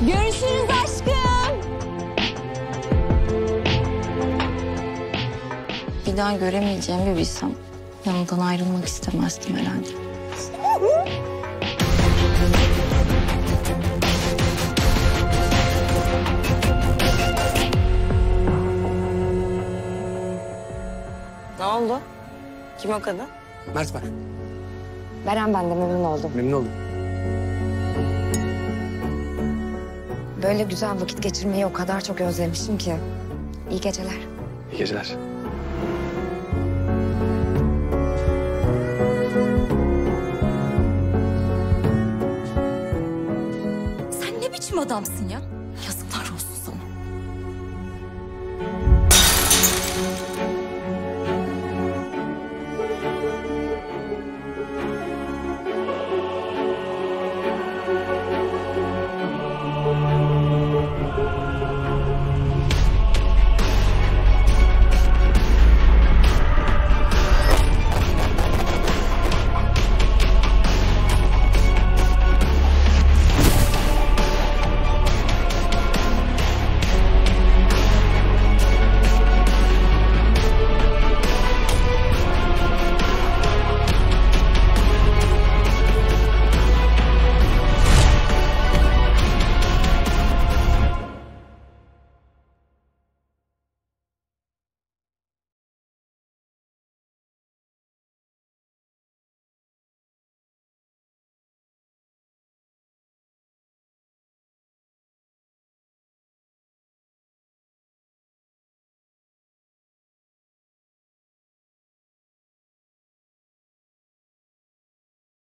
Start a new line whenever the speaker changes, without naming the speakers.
Görüşürüz aşkım.
Bir daha göremeyeceğimi bilsem yanından ayrılmak istemezdim herhalde.
Ne oldu? Kim o kadın?
Mert bak.
Beren ben de memnun oldum.
Memnun oldum.
Böyle güzel vakit geçirmeyi o kadar çok özlemişim ki. İyi geceler.
İyi geceler.
Sen ne biçim adamsın ya?